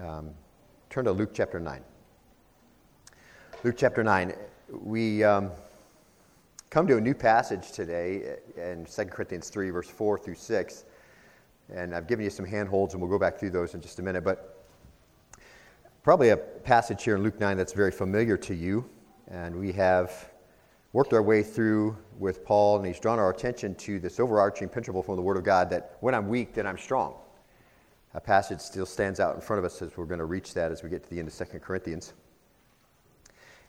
Um, turn to Luke chapter 9. Luke chapter 9. We um, come to a new passage today in 2 Corinthians 3, verse 4 through 6. And I've given you some handholds, and we'll go back through those in just a minute. But probably a passage here in Luke 9 that's very familiar to you. And we have worked our way through with Paul, and he's drawn our attention to this overarching principle from the Word of God that when I'm weak, then I'm strong. A passage still stands out in front of us as we're going to reach that as we get to the end of 2 Corinthians.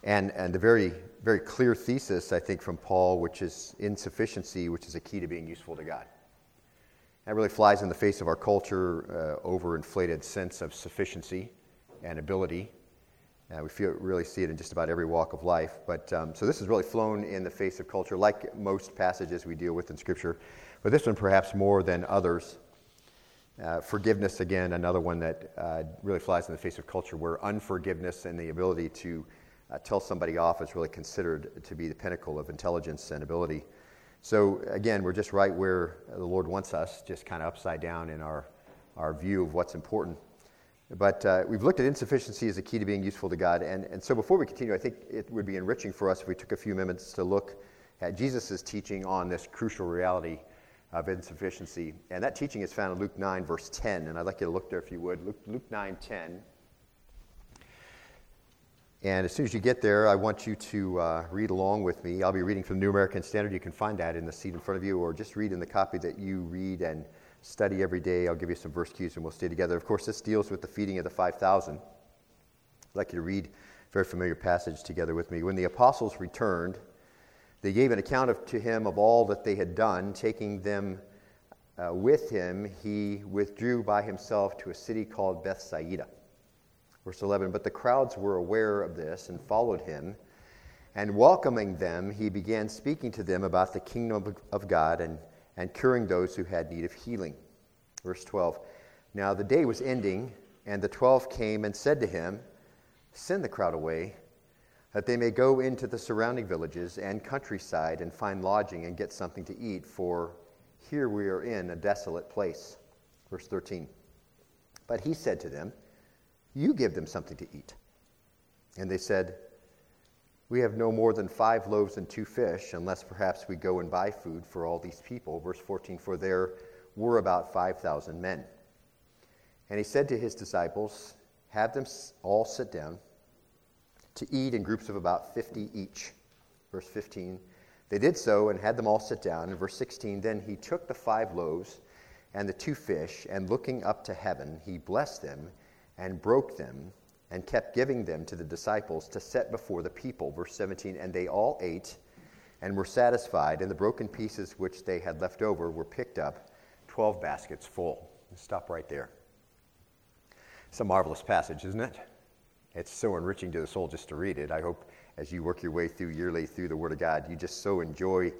And, and the very, very clear thesis, I think, from Paul, which is insufficiency, which is a key to being useful to God. That really flies in the face of our culture, uh, overinflated sense of sufficiency and ability. Uh, we feel, really see it in just about every walk of life. But um, so this has really flown in the face of culture, like most passages we deal with in Scripture. But this one, perhaps more than others. Uh, forgiveness, again, another one that uh, really flies in the face of culture, where unforgiveness and the ability to uh, tell somebody off is really considered to be the pinnacle of intelligence and ability. So, again, we're just right where the Lord wants us, just kind of upside down in our, our view of what's important. But uh, we've looked at insufficiency as a key to being useful to God. And, and so before we continue, I think it would be enriching for us if we took a few minutes to look at Jesus' teaching on this crucial reality of insufficiency. And that teaching is found in Luke 9, verse 10. And I'd like you to look there if you would. Luke, Luke 9, 10. And as soon as you get there, I want you to uh, read along with me. I'll be reading from the New American Standard. You can find that in the seat in front of you, or just read in the copy that you read and study every day. I'll give you some verse cues and we'll stay together. Of course, this deals with the feeding of the 5,000. I'd like you to read a very familiar passage together with me. When the apostles returned, they gave an account of, to him of all that they had done. Taking them uh, with him, he withdrew by himself to a city called Bethsaida. Verse 11 But the crowds were aware of this and followed him. And welcoming them, he began speaking to them about the kingdom of God and and curing those who had need of healing. Verse 12 Now the day was ending, and the twelve came and said to him, Send the crowd away, that they may go into the surrounding villages and countryside and find lodging and get something to eat, for here we are in a desolate place. Verse 13 But he said to them, You give them something to eat. And they said, we have no more than five loaves and two fish, unless perhaps we go and buy food for all these people. Verse 14 For there were about 5,000 men. And he said to his disciples, Have them all sit down to eat in groups of about 50 each. Verse 15 They did so and had them all sit down. In verse 16 Then he took the five loaves and the two fish, and looking up to heaven, he blessed them and broke them and kept giving them to the disciples to set before the people. Verse 17, and they all ate and were satisfied, and the broken pieces which they had left over were picked up, 12 baskets full. Stop right there. It's a marvelous passage, isn't it? It's so enriching to the soul just to read it. I hope as you work your way through yearly through the Word of God, you just so enjoy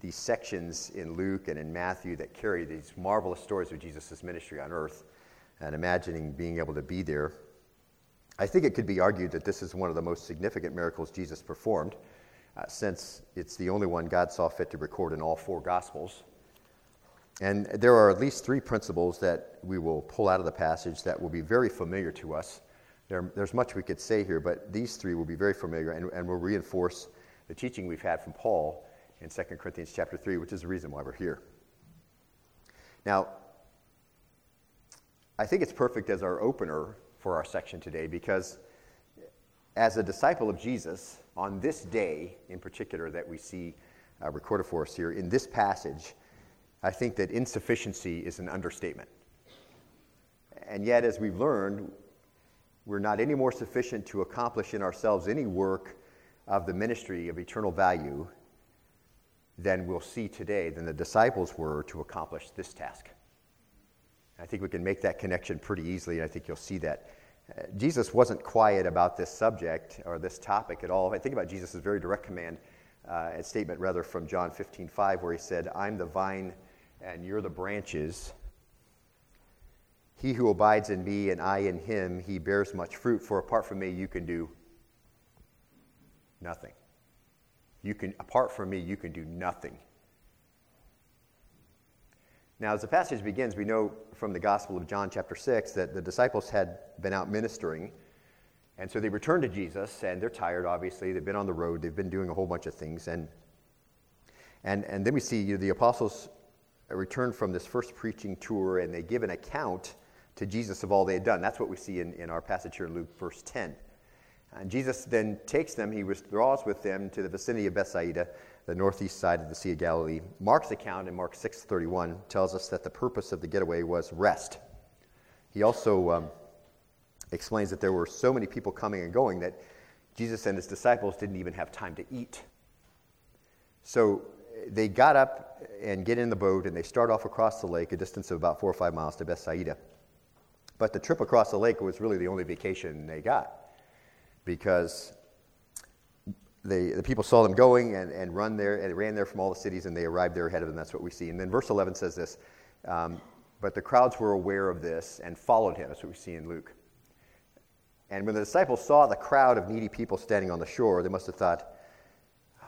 these sections in Luke and in Matthew that carry these marvelous stories of Jesus' ministry on earth and imagining being able to be there I think it could be argued that this is one of the most significant miracles Jesus performed, uh, since it's the only one God saw fit to record in all four Gospels. And there are at least three principles that we will pull out of the passage that will be very familiar to us. There, there's much we could say here, but these three will be very familiar and, and will reinforce the teaching we've had from Paul in 2 Corinthians chapter 3, which is the reason why we're here. Now, I think it's perfect as our opener for our section today because as a disciple of Jesus, on this day in particular that we see uh, recorded for us here, in this passage, I think that insufficiency is an understatement. And yet, as we've learned, we're not any more sufficient to accomplish in ourselves any work of the ministry of eternal value than we'll see today, than the disciples were to accomplish this task. I think we can make that connection pretty easily, and I think you'll see that Jesus wasn't quiet about this subject or this topic at all. I think about Jesus' very direct command, uh, a statement rather from John 15, 5, where he said, I'm the vine and you're the branches. He who abides in me and I in him, he bears much fruit, for apart from me, you can do nothing. You can, apart from me, you can do nothing. Now, as the passage begins, we know from the Gospel of John, chapter 6, that the disciples had been out ministering. And so they return to Jesus, and they're tired, obviously. They've been on the road, they've been doing a whole bunch of things. And, and, and then we see you know, the apostles return from this first preaching tour, and they give an account to Jesus of all they had done. That's what we see in, in our passage here in Luke, verse 10. And Jesus then takes them, he withdraws with them to the vicinity of Bethsaida the northeast side of the Sea of Galilee. Mark's account in Mark 6:31 tells us that the purpose of the getaway was rest. He also um, explains that there were so many people coming and going that Jesus and his disciples didn't even have time to eat. So they got up and get in the boat and they start off across the lake, a distance of about four or five miles to Bethsaida. But the trip across the lake was really the only vacation they got because they, the people saw them going and, and run there and ran there from all the cities and they arrived there ahead of them. That's what we see. And then verse 11 says this um, But the crowds were aware of this and followed him. That's what we see in Luke. And when the disciples saw the crowd of needy people standing on the shore, they must have thought,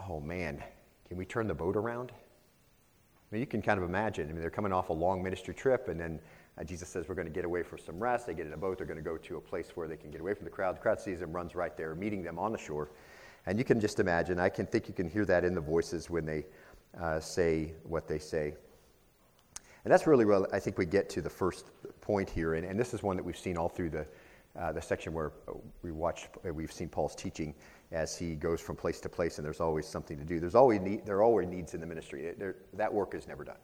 oh man, can we turn the boat around? I mean, you can kind of imagine. I mean, they're coming off a long ministry trip, and then uh, Jesus says, We're going to get away for some rest. They get in a boat. They're going to go to a place where they can get away from the crowd. The crowd sees them, runs right there, meeting them on the shore. And you can just imagine, I can think you can hear that in the voices when they uh, say what they say. And that's really where I think we get to the first point here. And, and this is one that we've seen all through the, uh, the section where we watched, uh, we've seen Paul's teaching as he goes from place to place, and there's always something to do. There's always need, there are always needs in the ministry. That work is never done.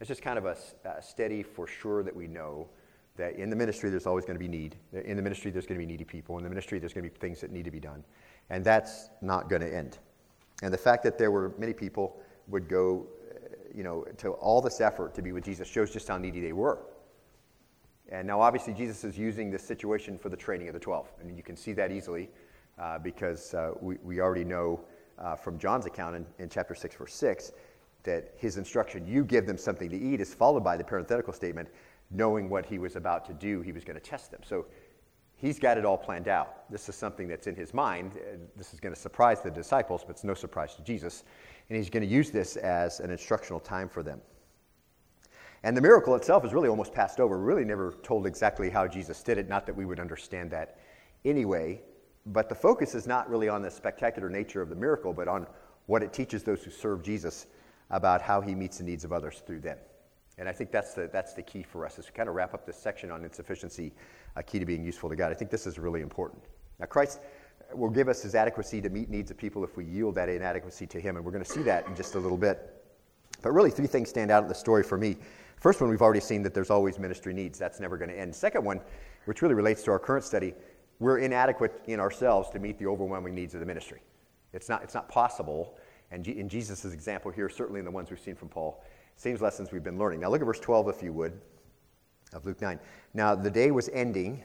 It's just kind of a, a steady for sure that we know that in the ministry there's always going to be need. In the ministry there's going to be needy people. In the ministry there's going to be things that need to be done. And that's not going to end. And the fact that there were many people would go, you know, to all this effort to be with Jesus shows just how needy they were. And now, obviously, Jesus is using this situation for the training of the 12. And you can see that easily uh, because uh, we, we already know uh, from John's account in, in chapter 6, verse 6, that his instruction, you give them something to eat, is followed by the parenthetical statement, knowing what he was about to do, he was going to test them. So he's got it all planned out. This is something that's in his mind. Uh, this is going to surprise the disciples, but it's no surprise to Jesus. And he's going to use this as an instructional time for them. And the miracle itself is really almost passed over. We're really never told exactly how Jesus did it, not that we would understand that anyway. But the focus is not really on the spectacular nature of the miracle, but on what it teaches those who serve Jesus about how he meets the needs of others through them. And I think that's the, that's the key for us as we kind of wrap up this section on insufficiency, a key to being useful to God. I think this is really important. Now, Christ will give us his adequacy to meet needs of people if we yield that inadequacy to him, and we're going to see that in just a little bit. But really, three things stand out in the story for me. First one, we've already seen that there's always ministry needs. That's never going to end. Second one, which really relates to our current study, we're inadequate in ourselves to meet the overwhelming needs of the ministry. It's not, it's not possible. And in Jesus' example here, certainly in the ones we've seen from Paul, same lessons we've been learning. Now look at verse 12, if you would, of Luke 9. Now the day was ending,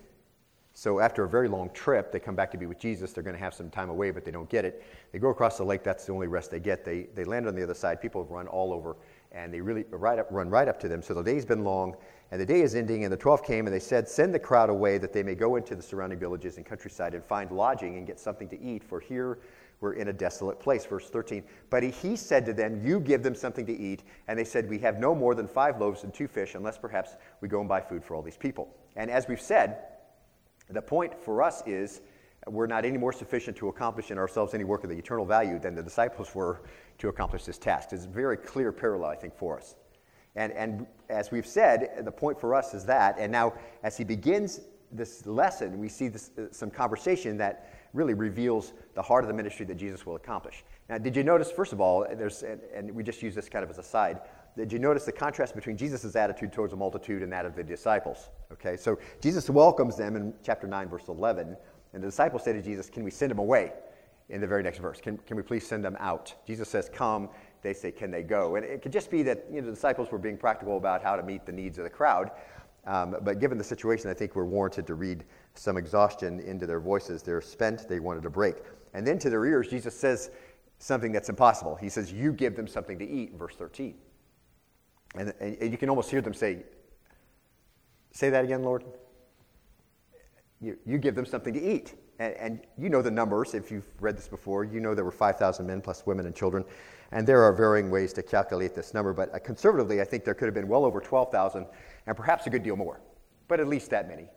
so after a very long trip, they come back to be with Jesus. They're going to have some time away, but they don't get it. They go across the lake. That's the only rest they get. They, they land on the other side. People have run all over, and they really right up, run right up to them. So the day's been long, and the day is ending. And the 12 came, and they said, Send the crowd away that they may go into the surrounding villages and countryside and find lodging and get something to eat, for here we're in a desolate place. Verse 13. But he said to them, You give them something to eat. And they said, We have no more than five loaves and two fish, unless perhaps we go and buy food for all these people. And as we've said, the point for us is we're not any more sufficient to accomplish in ourselves any work of the eternal value than the disciples were to accomplish this task. It's a very clear parallel, I think, for us. And, and as we've said, the point for us is that. And now, as he begins this lesson, we see this, uh, some conversation that really reveals the heart of the ministry that Jesus will accomplish. Now, did you notice, first of all, there's, and, and we just use this kind of as a side, did you notice the contrast between Jesus' attitude towards the multitude and that of the disciples? Okay, so Jesus welcomes them in chapter 9, verse 11, and the disciples say to Jesus, Can we send them away? In the very next verse, can, can we please send them out? Jesus says, Come. They say, Can they go? And it could just be that you know, the disciples were being practical about how to meet the needs of the crowd. Um, but given the situation, I think we're warranted to read some exhaustion into their voices. They're spent, they wanted a break. And then to their ears, Jesus says something that's impossible. He says, You give them something to eat, verse 13. And, and you can almost hear them say, Say that again, Lord. You, you give them something to eat. And, and you know the numbers. If you've read this before, you know there were 5,000 men plus women and children. And there are varying ways to calculate this number. But uh, conservatively, I think there could have been well over 12,000 and perhaps a good deal more, but at least that many.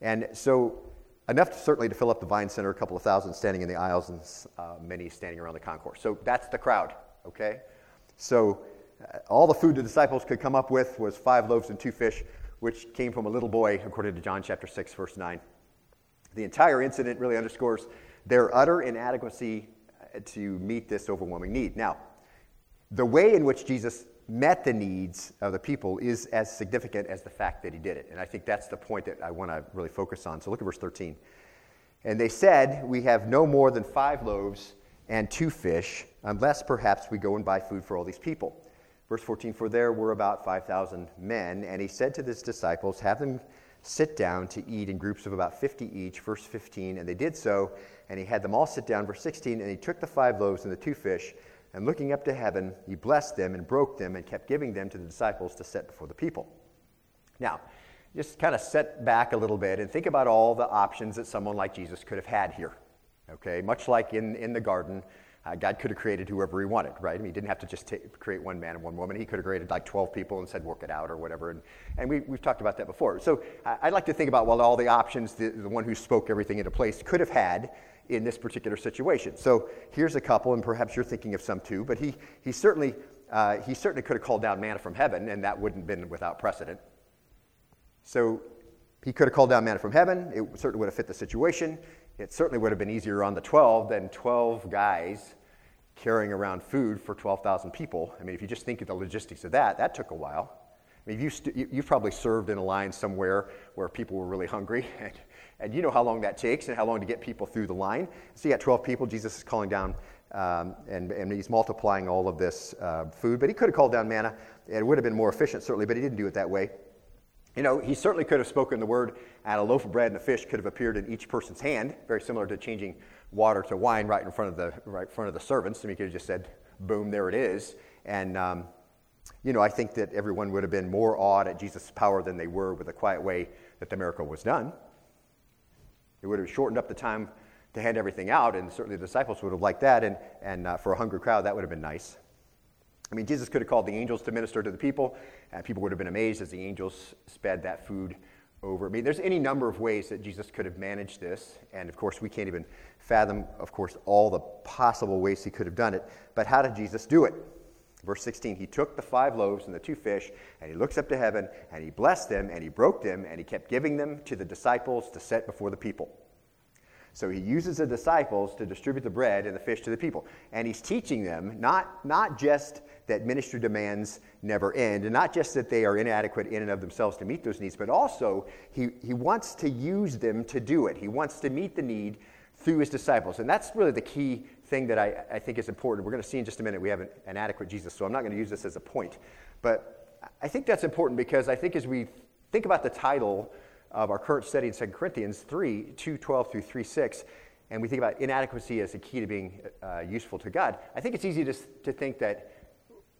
And so enough to, certainly to fill up the Vine Center, a couple of thousand standing in the aisles and uh, many standing around the concourse. So that's the crowd, okay? So uh, all the food the disciples could come up with was five loaves and two fish, which came from a little boy, according to John chapter 6, verse 9. The entire incident really underscores their utter inadequacy uh, to meet this overwhelming need. Now, the way in which Jesus met the needs of the people is as significant as the fact that he did it. And I think that's the point that I want to really focus on. So look at verse 13. And they said, We have no more than five loaves and two fish, unless perhaps we go and buy food for all these people. Verse 14 For there were about 5,000 men, and he said to his disciples, Have them sit down to eat in groups of about 50 each. Verse 15. And they did so, and he had them all sit down. Verse 16. And he took the five loaves and the two fish and looking up to heaven, he blessed them and broke them and kept giving them to the disciples to set before the people. Now, just kind of set back a little bit and think about all the options that someone like Jesus could have had here. Okay, much like in, in the garden, uh, God could have created whoever he wanted, right? I mean, he didn't have to just create one man and one woman. He could have created like 12 people and said, work it out or whatever. And, and we, we've talked about that before. So I'd like to think about what all the options the, the one who spoke everything into place could have had in this particular situation. So here's a couple, and perhaps you're thinking of some too, but he, he, certainly, uh, he certainly could have called down manna from heaven, and that wouldn't have been without precedent. So he could have called down manna from heaven. It certainly would have fit the situation. It certainly would have been easier on the 12 than 12 guys carrying around food for 12,000 people. I mean, if you just think of the logistics of that, that took a while. I mean, you st- you've probably served in a line somewhere where people were really hungry, and and you know how long that takes and how long to get people through the line. So you got 12 people. Jesus is calling down um, and, and he's multiplying all of this uh, food. But he could have called down manna. It would have been more efficient, certainly, but he didn't do it that way. You know, he certainly could have spoken the word, and a loaf of bread and a fish could have appeared in each person's hand, very similar to changing water to wine right in front of the, right front of the servants. Mean, he could have just said, boom, there it is. And, um, you know, I think that everyone would have been more awed at Jesus' power than they were with the quiet way that the miracle was done. It would have shortened up the time to hand everything out, and certainly the disciples would have liked that. And, and uh, for a hungry crowd, that would have been nice. I mean, Jesus could have called the angels to minister to the people, and people would have been amazed as the angels sped that food over. I mean, there's any number of ways that Jesus could have managed this, and of course, we can't even fathom, of course, all the possible ways he could have done it. But how did Jesus do it? Verse 16, he took the five loaves and the two fish, and he looks up to heaven, and he blessed them, and he broke them, and he kept giving them to the disciples to set before the people. So he uses the disciples to distribute the bread and the fish to the people. And he's teaching them not, not just that ministry demands never end, and not just that they are inadequate in and of themselves to meet those needs, but also he, he wants to use them to do it. He wants to meet the need through his disciples. And that's really the key thing that I, I think is important. We're going to see in just a minute we have an, an adequate Jesus, so I'm not going to use this as a point. But I think that's important because I think as we think about the title of our current study in 2 Corinthians 3, 2, 12 through 3, 6, and we think about inadequacy as a key to being uh, useful to God, I think it's easy to, to think that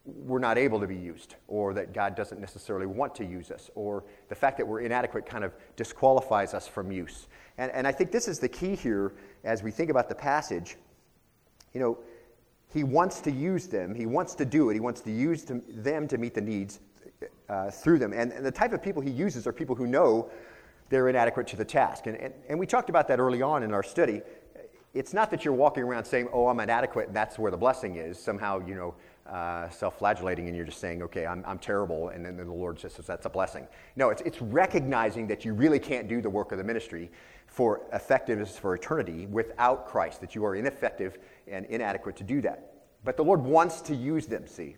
we're not able to be used, or that God doesn't necessarily want to use us, or the fact that we're inadequate kind of disqualifies us from use. And, and I think this is the key here as we think about the passage you know, he wants to use them. He wants to do it. He wants to use them to meet the needs uh, through them. And, and, the type of people he uses are people who know they're inadequate to the task. And, and, and we talked about that early on in our study. It's not that you're walking around saying, oh, I'm inadequate, and that's where the blessing is, somehow, you know, uh, self flagellating, and you're just saying, okay, I'm, I'm terrible, and then the Lord just says that's a blessing. No, it's, it's recognizing that you really can't do the work of the ministry for effectiveness for eternity without Christ, that you are ineffective and inadequate to do that. But the Lord wants to use them, see.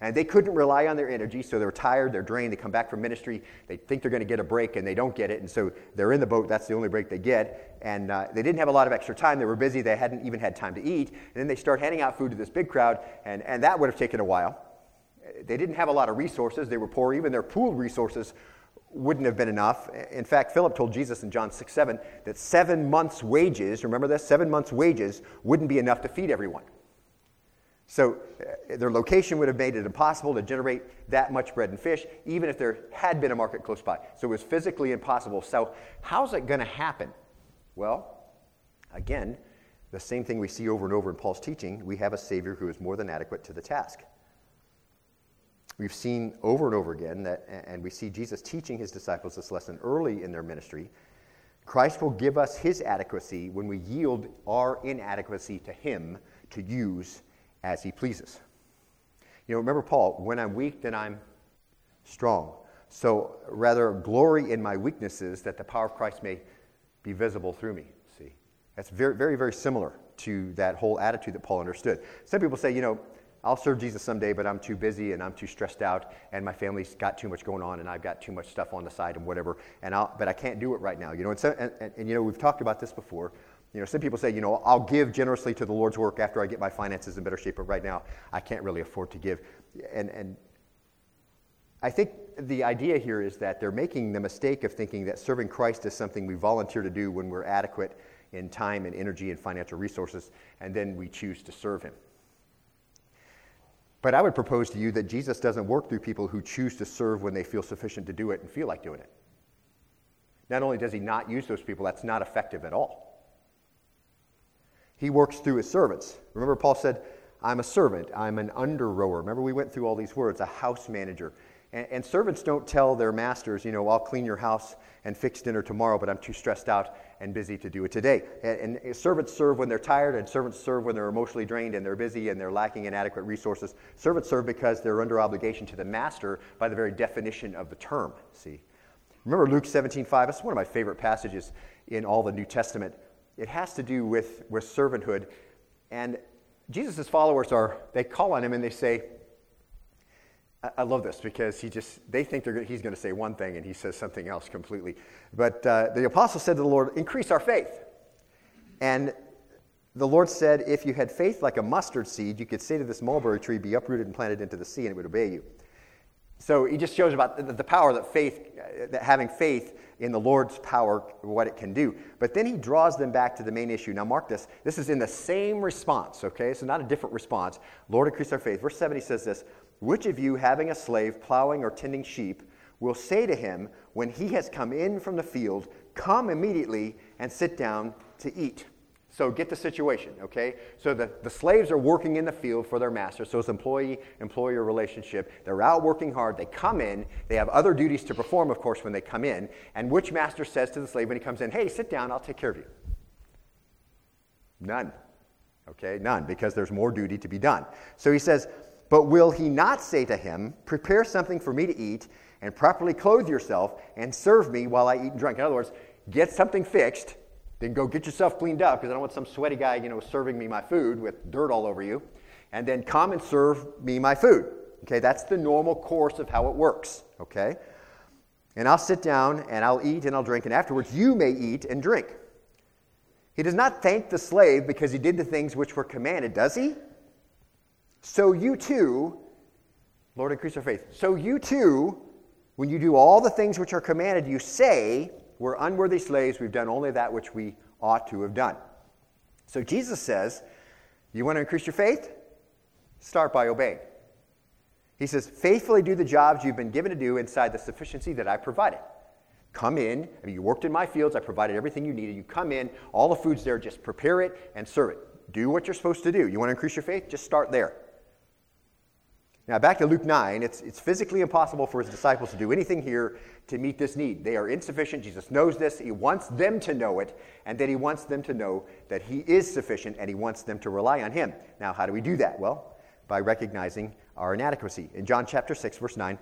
And they couldn't rely on their energy, so they're tired, they're drained, they come back from ministry, they think they're going to get a break, and they don't get it, and so they're in the boat, that's the only break they get. And uh, they didn't have a lot of extra time, they were busy, they hadn't even had time to eat. And then they start handing out food to this big crowd, and, and that would have taken a while. They didn't have a lot of resources, they were poor, even their pooled resources wouldn't have been enough. In fact, Philip told Jesus in John 6 7 that seven months' wages, remember this? Seven months' wages wouldn't be enough to feed everyone. So uh, their location would have made it impossible to generate that much bread and fish, even if there had been a market close by. So it was physically impossible. So, how's it going to happen? Well, Again, the same thing we see over and over in Paul's teaching we have a Savior who is more than adequate to the task. We've seen over and over again that, and we see Jesus teaching his disciples this lesson early in their ministry. Christ will give us his adequacy when we yield our inadequacy to him to use as he pleases. You know, remember Paul, when I'm weak, then I'm strong. So rather glory in my weaknesses that the power of Christ may be visible through me. See? That's very, very, very similar to that whole attitude that Paul understood. Some people say, you know, I'll serve Jesus someday, but I'm too busy and I'm too stressed out, and my family's got too much going on, and I've got too much stuff on the side and whatever, and I'll, but I can't do it right now. You know, and, so, and, and, and you know, we've talked about this before. You know, some people say, you know, I'll give generously to the Lord's work after I get my finances in better shape, but right now I can't really afford to give. And, and I think the idea here is that they're making the mistake of thinking that serving Christ is something we volunteer to do when we're adequate in time and energy and financial resources, and then we choose to serve Him. But I would propose to you that Jesus doesn't work through people who choose to serve when they feel sufficient to do it and feel like doing it. Not only does he not use those people, that's not effective at all. He works through his servants. Remember, Paul said, I'm a servant, I'm an under rower. Remember, we went through all these words a house manager. And, and, servants don't tell their masters, you know, I'll clean your house and fix dinner tomorrow, but I'm too stressed out and busy to do it today. And, and, servants serve when they're tired, and servants serve when they're emotionally drained and they're busy and they're lacking in adequate resources. Servants serve because they're under obligation to the master by the very definition of the term. See? Remember Luke 17:5? It's one of my favorite passages in all the New Testament. It has to do with, with servanthood. And Jesus' followers are, they call on him and they say, I love this because he just, they think he's going to say one thing and he says something else completely. But uh, the apostle said to the Lord, Increase our faith. And the Lord said, If you had faith like a mustard seed, you could say to this mulberry tree, Be uprooted and planted into the sea, and it would obey you. So he just shows about the power that faith, that having faith in the Lord's power, what it can do. But then he draws them back to the main issue. Now, mark this. This is in the same response, okay? So, not a different response. Lord, increase our faith. Verse 70 says this which of you, having a slave plowing or tending sheep, will say to him, when he has come in from the field, Come immediately and sit down to eat? So get the situation, okay? So the, the slaves are working in the field for their master. So it's employee employer relationship. They're out working hard. They come in. They have other duties to perform, of course, when they come in. And which master says to the slave when he comes in, Hey, sit down, I'll take care of you? None. Okay, none, because there's more duty to be done. So he says, but will he not say to him, Prepare something for me to eat, and properly clothe yourself, and serve me while I eat and drink? In other words, get something fixed, then go get yourself cleaned up, because I don't want some sweaty guy, you know, serving me my food with dirt all over you, and then come and serve me my food. Okay, that's the normal course of how it works. Okay? And I'll sit down and I'll eat and I'll drink, and afterwards you may eat and drink. He does not thank the slave because he did the things which were commanded, does he? So you too, Lord, increase our faith. So you too, when you do all the things which are commanded, you say, We're unworthy slaves, we've done only that which we ought to have done. So Jesus says, You want to increase your faith? Start by obeying. He says, Faithfully do the jobs you've been given to do inside the sufficiency that I provided. Come in. I mean, you worked in my fields. I provided everything you needed. You come in. All the food's there. Just prepare it and serve it. Do what you're supposed to do. You want to increase your faith? Just start there. Now, back to Luke 9, it's, it's physically impossible for his disciples to do anything here to meet this need. They are insufficient. Jesus knows this. He wants them to know it, and then he wants them to know that he is sufficient, and he wants them to rely on him. Now, how do we do that? Well, by recognizing our inadequacy. In John chapter 6, verse 9,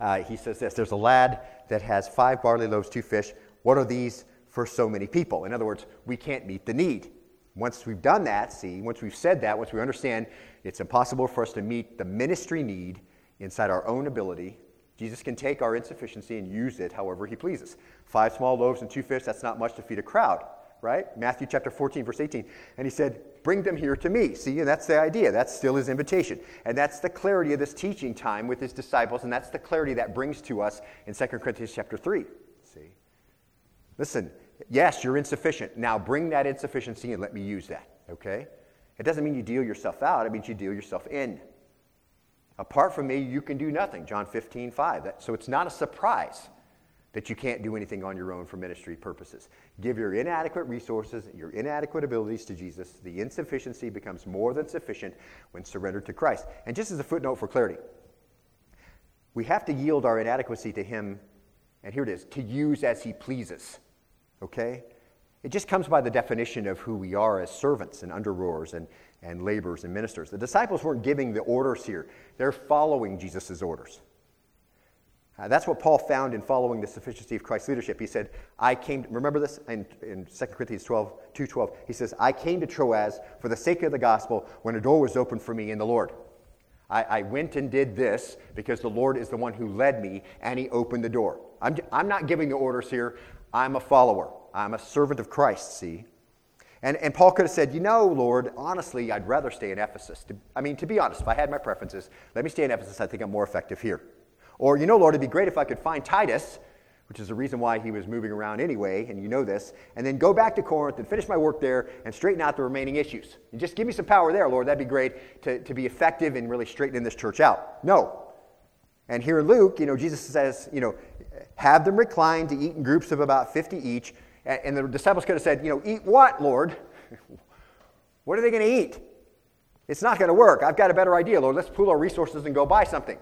uh, he says this There's a lad that has five barley loaves, two fish. What are these for so many people? In other words, we can't meet the need. Once we've done that, see, once we've said that, once we understand it's impossible for us to meet the ministry need inside our own ability, Jesus can take our insufficiency and use it however he pleases. Five small loaves and two fish, that's not much to feed a crowd, right? Matthew chapter 14, verse 18. And he said, Bring them here to me. See, and that's the idea. That's still his invitation. And that's the clarity of this teaching time with his disciples, and that's the clarity that brings to us in 2 Corinthians chapter 3. See? Listen, Yes, you're insufficient. Now bring that insufficiency and let me use that, okay? It doesn't mean you deal yourself out, it means you deal yourself in. Apart from me, you can do nothing. John 15, 5. so it's not a surprise that you can't do anything on your own for ministry purposes. Give your inadequate resources, your inadequate abilities to Jesus. The insufficiency becomes more than sufficient when surrendered to Christ. And just as a footnote for clarity, we have to yield our inadequacy to Him, and here it is, to use as He pleases. Okay? It just comes by the definition of who we are as servants and under rowers and, and laborers and ministers. The disciples weren't giving the orders here, they're following Jesus' orders. Uh, that's what Paul found in following the sufficiency of Christ's leadership. He said, I came, remember this in, in 2 Corinthians 12, 2.12. He says, I came to Troas for the sake of the gospel when a door was opened for me in the Lord. I, I went and did this because the Lord is the one who led me and he opened the door. I'm, I'm not giving the orders here. I'm a follower. I'm a servant of Christ, see? And, and Paul could have said, You know, Lord, honestly, I'd rather stay in Ephesus. To, I mean, to be honest, if I had my preferences, let me stay in Ephesus. I think I'm more effective here. Or, you know, Lord, it'd be great if I could find Titus, which is the reason why he was moving around anyway, and you know this, and then go back to Corinth and finish my work there and straighten out the remaining issues. And just give me some power there, Lord. That'd be great to, to be effective in really straightening this church out. No. And here in Luke, you know, Jesus says, you know, have them recline to eat in groups of about 50 each. And the disciples could have said, you know, eat what, Lord? what are they going to eat? It's not going to work. I've got a better idea, Lord. Let's pool our resources and go buy something.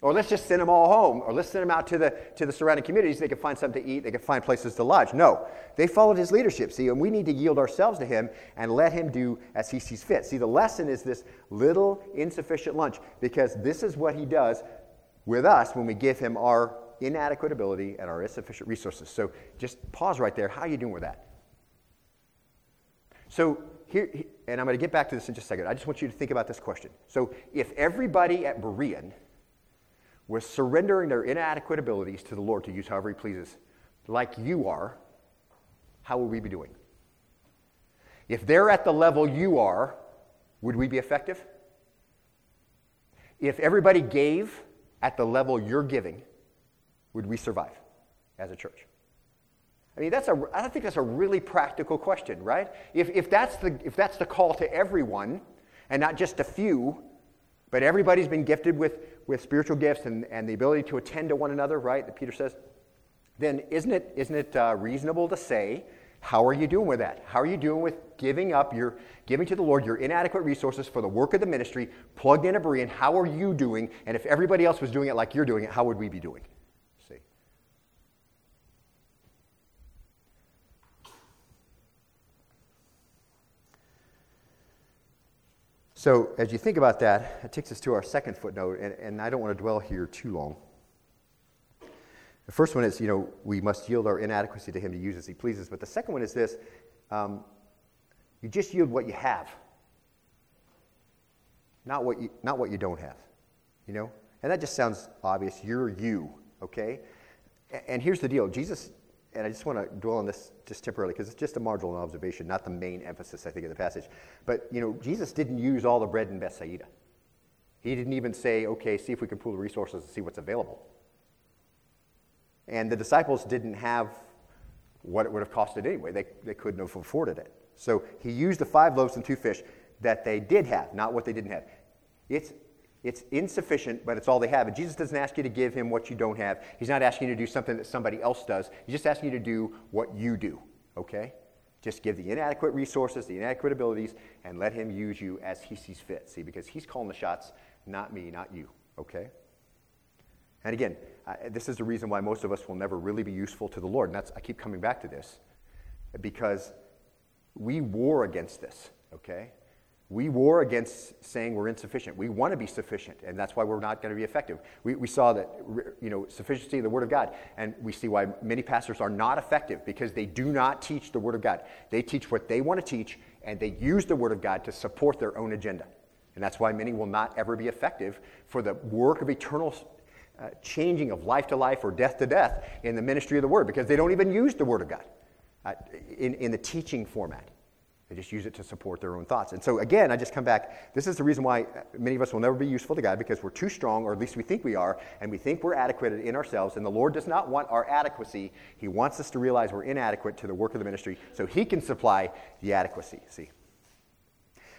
Or let's just send them all home. Or let's send them out to the, to the surrounding communities. They can find something to eat. They can find places to lodge. No. They followed his leadership. See, and we need to yield ourselves to him and let him do as he sees fit. See, the lesson is this little insufficient lunch because this is what he does with us when we give him our inadequate ability and our insufficient resources. So just pause right there. How are you doing with that? So here, and I'm going to get back to this in just a second. I just want you to think about this question. So if everybody at Berean was surrendering their inadequate abilities to the Lord to use however He pleases, like you are, how would we be doing? If they're at the level you are, would we be effective? If everybody gave at the level you're giving, would we survive as a church? I mean, that's a, I think that's a really practical question, right? If, if, that's the, if that's the call to everyone and not just a few, but everybody's been gifted with, with spiritual gifts and, and the ability to attend to one another, right? That Peter says, then isn't it, isn't it uh, reasonable to say, how are you doing with that? How are you doing with giving up your, giving to the Lord your inadequate resources for the work of the ministry, plugged in a Berean? How are you doing? And if everybody else was doing it like you're doing it, how would we be doing? So, as you think about that, it takes us to our second footnote, and, and I don't want to dwell here too long. The first one is, you know, we must yield our inadequacy to Him to use as He pleases. But the second one is this um, you just yield what you have, not what you, not what you don't have, you know? And that just sounds obvious. You're you, okay? And here's the deal Jesus and I just want to dwell on this just temporarily because it's just a marginal observation, not the main emphasis, I think, of the passage. But, you know, Jesus didn't use all the bread in Bethsaida. He didn't even say, okay, see if we can pool the resources and see what's available. And the disciples didn't have what it would have costed anyway. They, they couldn't have afforded it. So he used the five loaves and two fish that they did have, not what they didn't have. It's it's insufficient, but it's all they have. And Jesus doesn't ask you to give him what you don't have. He's not asking you to do something that somebody else does. He's just asking you to do what you do, okay? Just give the inadequate resources, the inadequate abilities, and let him use you as he sees fit. See, because he's calling the shots, not me, not you, okay? And again, uh, this is the reason why most of us will never really be useful to the Lord. And that's, I keep coming back to this because we war against this, okay? We war against saying we're insufficient. We want to be sufficient, and that's why we're not going to be effective. We, we saw that, you know, sufficiency of the Word of God, and we see why many pastors are not effective because they do not teach the Word of God. They teach what they want to teach, and they use the Word of God to support their own agenda. And that's why many will not ever be effective for the work of eternal uh, changing of life to life or death to death in the ministry of the Word because they don't even use the Word of God uh, in, in the teaching format. They just use it to support their own thoughts. And so, again, I just come back. This is the reason why many of us will never be useful to God because we're too strong, or at least we think we are, and we think we're adequate in ourselves. And the Lord does not want our adequacy. He wants us to realize we're inadequate to the work of the ministry so He can supply the adequacy. See?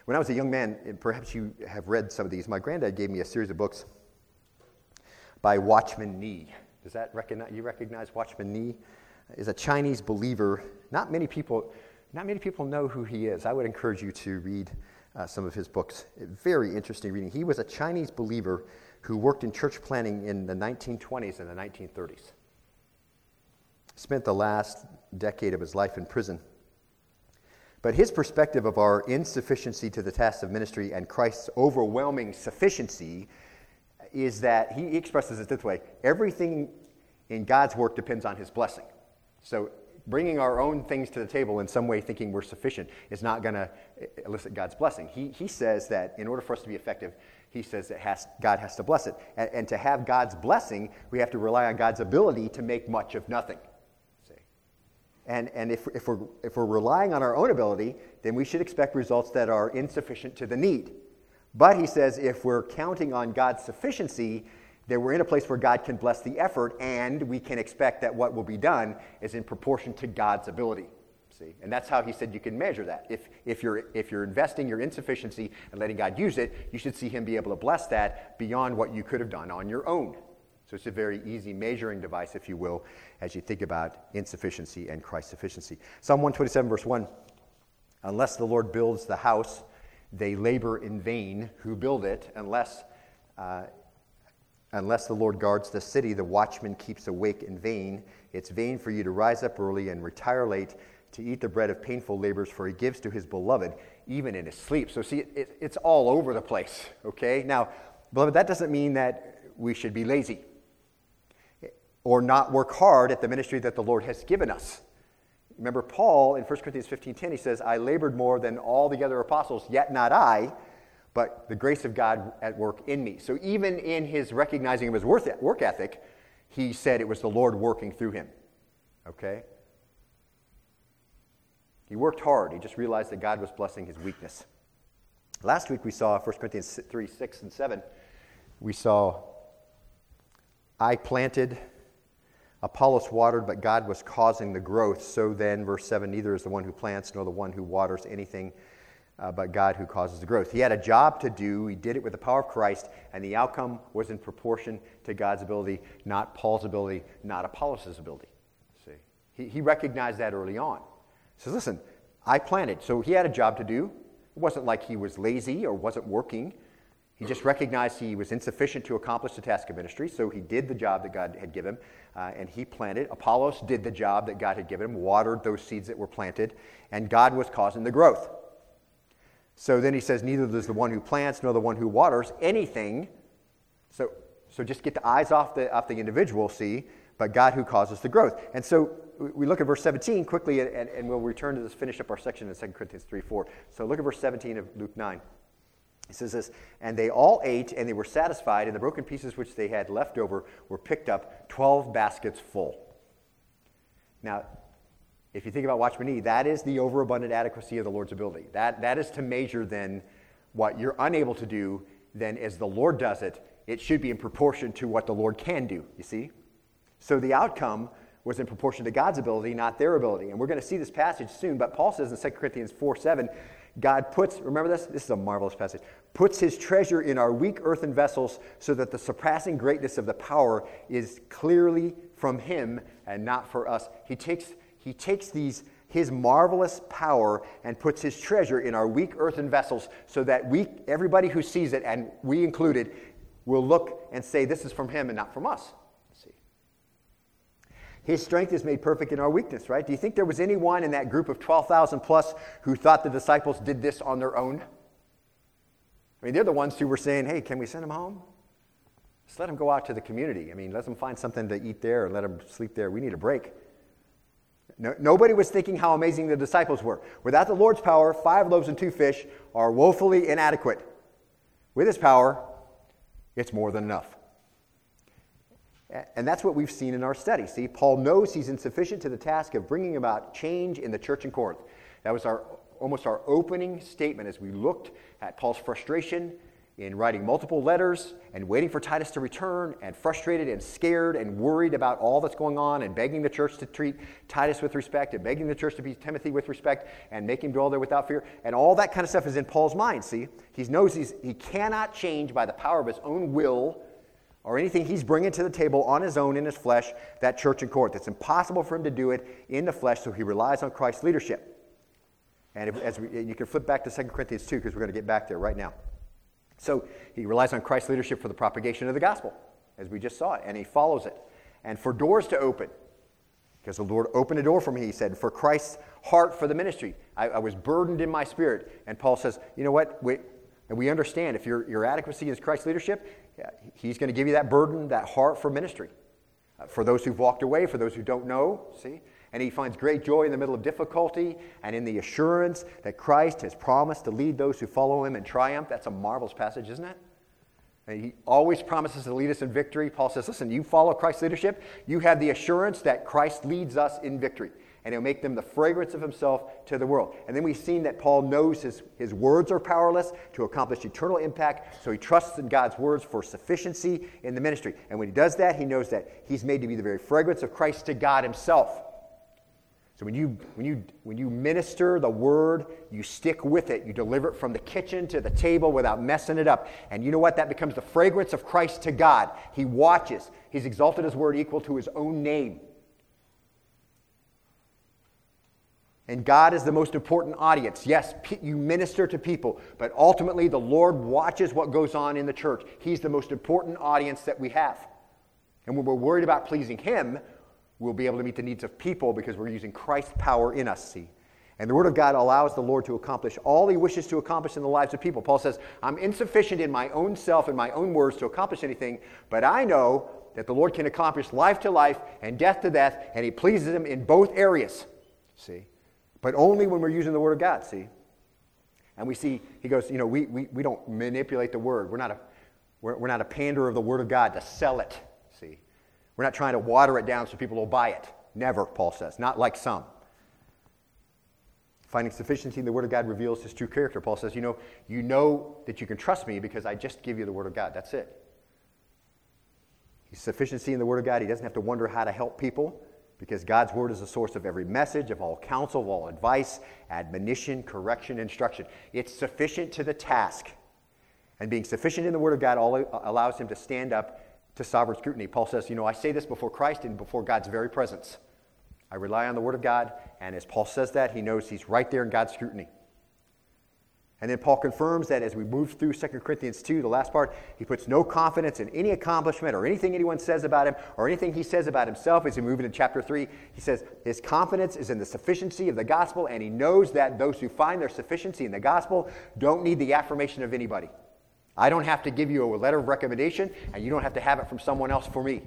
When I was a young man, perhaps you have read some of these, my granddad gave me a series of books by Watchman Nee. Does that recognize, you recognize Watchman Nee? Is a Chinese believer. Not many people, not many people know who he is. I would encourage you to read uh, some of his books. Very interesting reading. He was a Chinese believer who worked in church planning in the 1920s and the 1930s. Spent the last decade of his life in prison. But his perspective of our insufficiency to the task of ministry and Christ's overwhelming sufficiency is that he expresses it this way everything in God's work depends on his blessing. So bringing our own things to the table in some way thinking we're sufficient is not going to elicit God's blessing. He, he says that in order for us to be effective, he says that has, God has to bless it. And, and, to have God's blessing, we have to rely on God's ability to make much of nothing. See? And, and if, if, we're, if we're relying on our own ability, then we should expect results that are insufficient to the need. But he says if we're counting on God's sufficiency, that we're in a place where God can bless the effort, and we can expect that what will be done is in proportion to God's ability. See? And that's how he said you can measure that. If, if, you're, if you're investing your insufficiency and letting God use it, you should see him be able to bless that beyond what you could have done on your own. So it's a very easy measuring device, if you will, as you think about insufficiency and Christ's sufficiency. Psalm 127, verse 1 Unless the Lord builds the house, they labor in vain who build it, unless uh, Unless the Lord guards the city, the watchman keeps awake in vain. It's vain for you to rise up early and retire late to eat the bread of painful labors, for he gives to his beloved even in his sleep. So, see, it, it's all over the place, okay? Now, beloved, that doesn't mean that we should be lazy or not work hard at the ministry that the Lord has given us. Remember, Paul in 1 Corinthians 15:10, he says, I labored more than all the other apostles, yet not I but the grace of God at work in me. So even in his recognizing of his work ethic, he said it was the Lord working through him. Okay? He worked hard. He just realized that God was blessing his weakness. Last week we saw 1 Corinthians 3 6 and 7. We saw, I planted, Apollos watered, but God was causing the growth. So then, verse 7 neither is the one who plants nor the one who waters anything uh, but God who causes the growth. He had a job to do. He did it with the power of Christ, and the outcome was in proportion to God's ability, not Paul's ability, not Apollos' ability. See, he, he recognized that early on. He says, "Listen, I planted, so he had a job to do. It wasn't like he was lazy or wasn't working. He just recognized he was insufficient to accomplish the task of ministry, so he did the job that God had given him, uh, and he planted. Apollos did the job that God had given him, watered those seeds that were planted, and God was causing the growth. So then he says, Neither does the one who plants nor the one who waters anything. So, so just get the eyes off the, off the individual, see, but God who causes the growth. And so we look at verse 17 quickly, and, and we'll return to this, finish up our section in 2 Corinthians 3 4. So look at verse 17 of Luke 9. He says this, and they all ate and they were satisfied, and the broken pieces which they had left over were picked up, 12 baskets full. Now, if you think about Watchman Nee, that is the overabundant adequacy of the Lord's ability. That, that is to measure then what you're unable to do, then as the Lord does it, it should be in proportion to what the Lord can do, you see? So the outcome was in proportion to God's ability, not their ability. And we're going to see this passage soon, but Paul says in 2 Corinthians 4 7, God puts, remember this? This is a marvelous passage, puts his treasure in our weak earthen vessels so that the surpassing greatness of the power is clearly from him and not for us. He takes he takes these his marvelous power and puts his treasure in our weak earthen vessels so that we everybody who sees it and we included will look and say this is from him and not from us. See. His strength is made perfect in our weakness right? Do you think there was anyone in that group of 12,000 plus who thought the disciples did this on their own? I mean they're the ones who were saying hey can we send them home? Just let them go out to the community. I mean let them find something to eat there and let them sleep there. We need a break no, nobody was thinking how amazing the disciples were. Without the Lord's power, five loaves and two fish are woefully inadequate. With his power, it's more than enough. And that's what we've seen in our study. See, Paul knows he's insufficient to the task of bringing about change in the church in Corinth. That was our, almost our opening statement as we looked at Paul's frustration in writing multiple letters and waiting for Titus to return, and frustrated and scared and worried about all that's going on, and begging the church to treat Titus with respect, and begging the church to be Timothy with respect, and make him dwell there without fear. And all that kind of stuff is in Paul's mind, see? He knows he's, he cannot change by the power of his own will or anything he's bringing to the table on his own in his flesh, that church in Corinth. It's impossible for him to do it in the flesh, so he relies on Christ's leadership. And if, as we, you can flip back to 2 Corinthians 2 because we're going to get back there right now. So he relies on Christ's leadership for the propagation of the gospel, as we just saw it, and he follows it. And for doors to open, because the Lord opened a door for me, he said, for Christ's heart for the ministry. I, I was burdened in my spirit. And Paul says, you know what? We, and we understand if your, your adequacy is Christ's leadership, he's going to give you that burden, that heart for ministry. Uh, for those who've walked away, for those who don't know, see? And he finds great joy in the middle of difficulty and in the assurance that Christ has promised to lead those who follow him in triumph. That's a marvelous passage, isn't it? And he always promises to lead us in victory. Paul says, listen, you follow Christ's leadership, you have the assurance that Christ leads us in victory. And he'll make them the fragrance of himself to the world. And then we've seen that Paul knows his, his words are powerless to accomplish eternal impact, so he trusts in God's words for sufficiency in the ministry. And when he does that, he knows that he's made to be the very fragrance of Christ to God himself. So when you, when, you, when you minister the word, you stick with it. You deliver it from the kitchen to the table without messing it up. And you know what? That becomes the fragrance of Christ to God. He watches. He's exalted his word equal to his own name. And God is the most important audience. Yes, you minister to people, but ultimately the Lord watches what goes on in the church. He's the most important audience that we have. And when we're worried about pleasing Him, we'll be able to meet the needs of people because we're using Christ's power in us, see? And the Word of God allows the Lord to accomplish all He wishes to accomplish in the lives of people. Paul says, I'm insufficient in my own self and my own words to accomplish anything, but I know that the Lord can accomplish life to life and death to death, and He pleases Him in both areas, see? But only when we're using the Word of God, see? And we see, he goes, you know, we, we, we don't manipulate the Word. We're not, a, we're, we're not a pander of the Word of God to sell it? We're not trying to water it down so people will buy it. Never, Paul says. Not like some. Finding sufficiency in the Word of God reveals his true character. Paul says, You know, you know that you can trust me because I just give you the Word of God. That's it. He's sufficiency in the Word of God. He doesn't have to wonder how to help people because God's Word is the source of every message, of all counsel, of all advice, admonition, correction, instruction. It's sufficient to the task. And being sufficient in the Word of God allows him to stand up to sovereign scrutiny. Paul says, You know, I say this before Christ and before God's very presence. I rely on the Word of God, and as Paul says that, he knows he's right there in God's scrutiny. And then Paul confirms that as we move through 2 Corinthians 2, the last part, he puts no confidence in any accomplishment or anything anyone says about him or anything he says about himself. As we move into chapter 3, he says his confidence is in the sufficiency of the gospel, and he knows that those who find their sufficiency in the gospel don't need the affirmation of anybody. I don't have to give you a letter of recommendation, and you don't have to have it from someone else for me.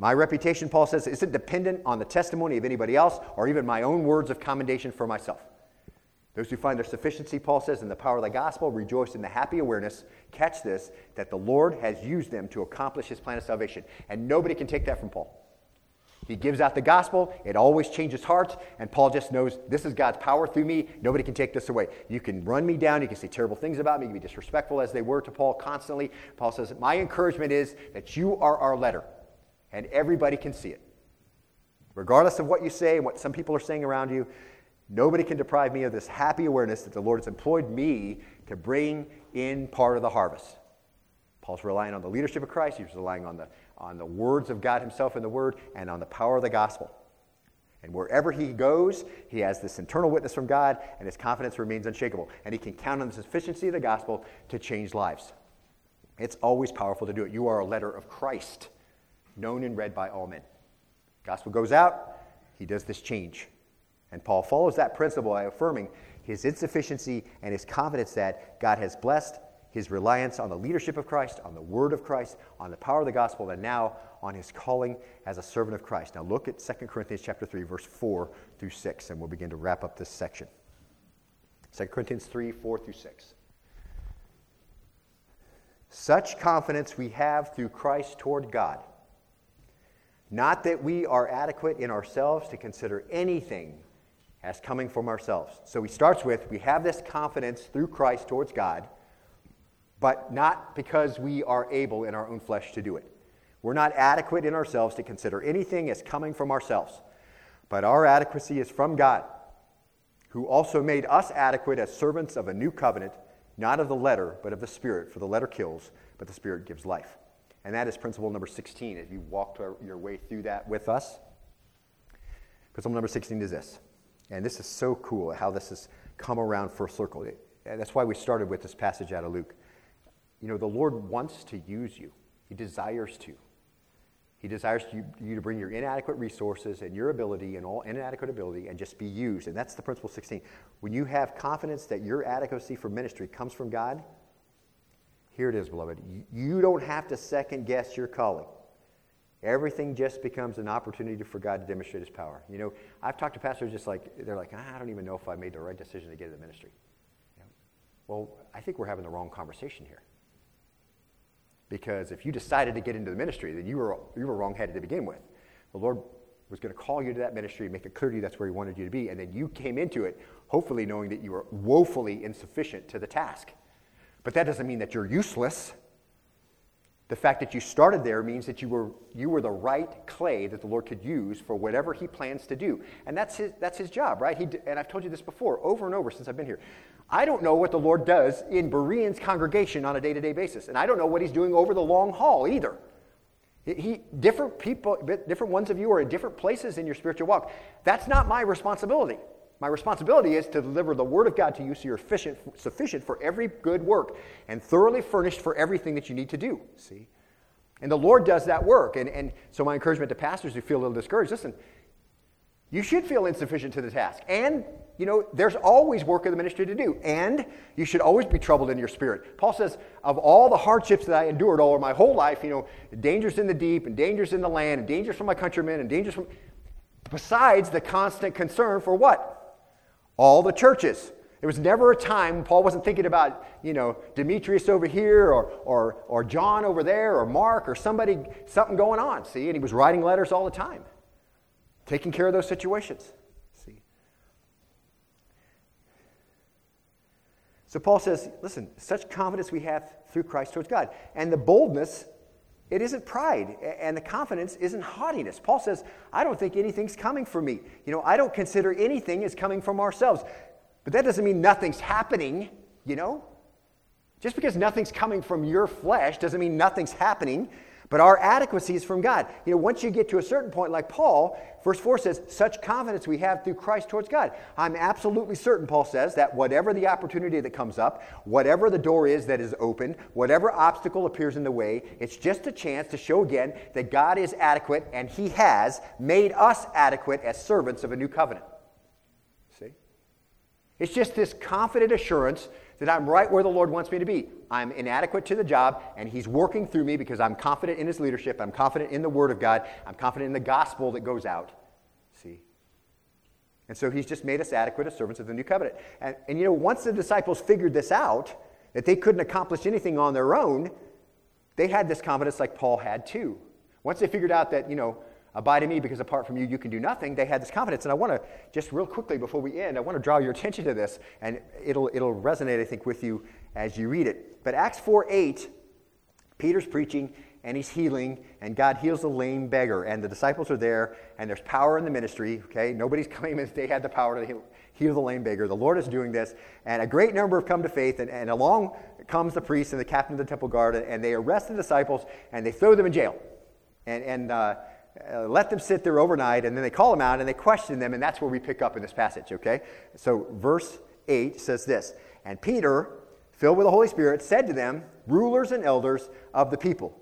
My reputation, Paul says, isn't dependent on the testimony of anybody else or even my own words of commendation for myself. Those who find their sufficiency, Paul says, in the power of the gospel rejoice in the happy awareness, catch this, that the Lord has used them to accomplish his plan of salvation. And nobody can take that from Paul. He gives out the gospel, it always changes hearts, and Paul just knows this is God's power through me. Nobody can take this away. You can run me down, you can say terrible things about me, you can be disrespectful as they were to Paul constantly. Paul says, My encouragement is that you are our letter, and everybody can see it. Regardless of what you say and what some people are saying around you, nobody can deprive me of this happy awareness that the Lord has employed me to bring in part of the harvest. Paul's relying on the leadership of Christ, he's relying on the on the words of God Himself in the Word, and on the power of the gospel. And wherever he goes, he has this internal witness from God, and his confidence remains unshakable. And he can count on the sufficiency of the gospel to change lives. It's always powerful to do it. You are a letter of Christ, known and read by all men. Gospel goes out, he does this change. And Paul follows that principle by affirming his insufficiency and his confidence that God has blessed his reliance on the leadership of Christ, on the word of Christ, on the power of the gospel, and now on his calling as a servant of Christ. Now look at 2 Corinthians chapter 3, verse 4 through 6, and we'll begin to wrap up this section. 2 Corinthians 3, 4 through 6. Such confidence we have through Christ toward God. Not that we are adequate in ourselves to consider anything as coming from ourselves. So he starts with we have this confidence through Christ towards God but not because we are able in our own flesh to do it. We're not adequate in ourselves to consider anything as coming from ourselves, but our adequacy is from God, who also made us adequate as servants of a new covenant not of the letter, but of the Spirit. For the letter kills, but the Spirit gives life. And that is principle number 16. As you walk your way through that with us, principle number 16 is this. And this is so cool how this has come around a circle. That's why we started with this passage out of Luke. You know, the Lord wants to use you, He desires to. He desires you, you, to bring your inadequate resources and your ability and all inadequate ability and just be used. And that's the principle 16. When you have confidence that your adequacy for ministry comes from God, here it is, beloved. You don't have to second guess your calling. Everything just becomes an opportunity for God to demonstrate His power. You know, I've talked to pastors just like, they're like, ah, I don't even know if I made the right decision to get into ministry. You know? Well, I think we're having the wrong conversation here. Because if you decided to get into the ministry, then you were, you were wrong-headed to begin with. The Lord was going to call you to that ministry, make it clear to you that's where He wanted you to be, and then you came into it, hopefully knowing that you were woefully insufficient to the task. But that doesn't mean that you're useless. The fact that you started there means that you were, you were the right clay that the Lord could use for whatever He plans to do. And that's His, that's his job, right? He, and I've told you this before, over and over since I've been here. I don't know what the Lord does in Bereans' congregation on a day to day basis. And I don't know what He's doing over the long haul either. He, different people, different ones of you are in different places in your spiritual walk. That's not my responsibility. My responsibility is to deliver the Word of God to you so you're efficient, sufficient for every good work and thoroughly furnished for everything that you need to do. See? And the Lord does that work. And, and so, my encouragement to pastors who feel a little discouraged listen, you should feel insufficient to the task. And you know, there's always work of the ministry to do, and you should always be troubled in your spirit. Paul says, of all the hardships that I endured all my whole life, you know, dangers in the deep, and dangers in the land, and dangers from my countrymen, and dangers from. Besides the constant concern for what? All the churches. There was never a time Paul wasn't thinking about, you know, Demetrius over here, or, or, or John over there, or Mark, or somebody, something going on, see? And he was writing letters all the time, taking care of those situations. See? So Paul says, listen, such confidence we have through Christ towards God. And the boldness, it isn't pride. And the confidence isn't haughtiness. Paul says, I don't think anything's coming from me. You know, I don't consider anything as coming from ourselves. But that doesn't mean nothing's happening, you know? Just because nothing's coming from your flesh doesn't mean nothing's happening. But our adequacy is from God. You know, once you get to a certain point, like Paul, verse 4 says, such confidence we have through Christ towards God. I'm absolutely certain, Paul says, that whatever the opportunity that comes up, whatever the door is that is open, whatever obstacle appears in the way, it's just a chance to show again that God is adequate and He has made us adequate as servants of a new covenant. See? It's just this confident assurance that I'm right where the Lord wants me to be. I'm inadequate to the job, and He's working through me because I'm confident in His leadership. I'm confident in the Word of God. I'm confident in the gospel that goes out. See? And so He's just made us adequate as servants of the new covenant. And, and you know, once the disciples figured this out, that they couldn't accomplish anything on their own, they had this confidence like Paul had too. Once they figured out that, you know, Abide in me because apart from you, you can do nothing. They had this confidence. And I want to, just real quickly before we end, I want to draw your attention to this, and it'll, it'll resonate, I think, with you as you read it. But Acts 4 8, Peter's preaching, and he's healing, and God heals the lame beggar, and the disciples are there, and there's power in the ministry, okay? Nobody's claiming they had the power to heal, heal the lame beggar. The Lord is doing this, and a great number have come to faith, and, and along comes the priest and the captain of the temple guard, and they arrest the disciples, and they throw them in jail. And, and uh, uh, let them sit there overnight, and then they call them out and they question them, and that's where we pick up in this passage, okay? So, verse 8 says this And Peter, filled with the Holy Spirit, said to them, Rulers and elders of the people,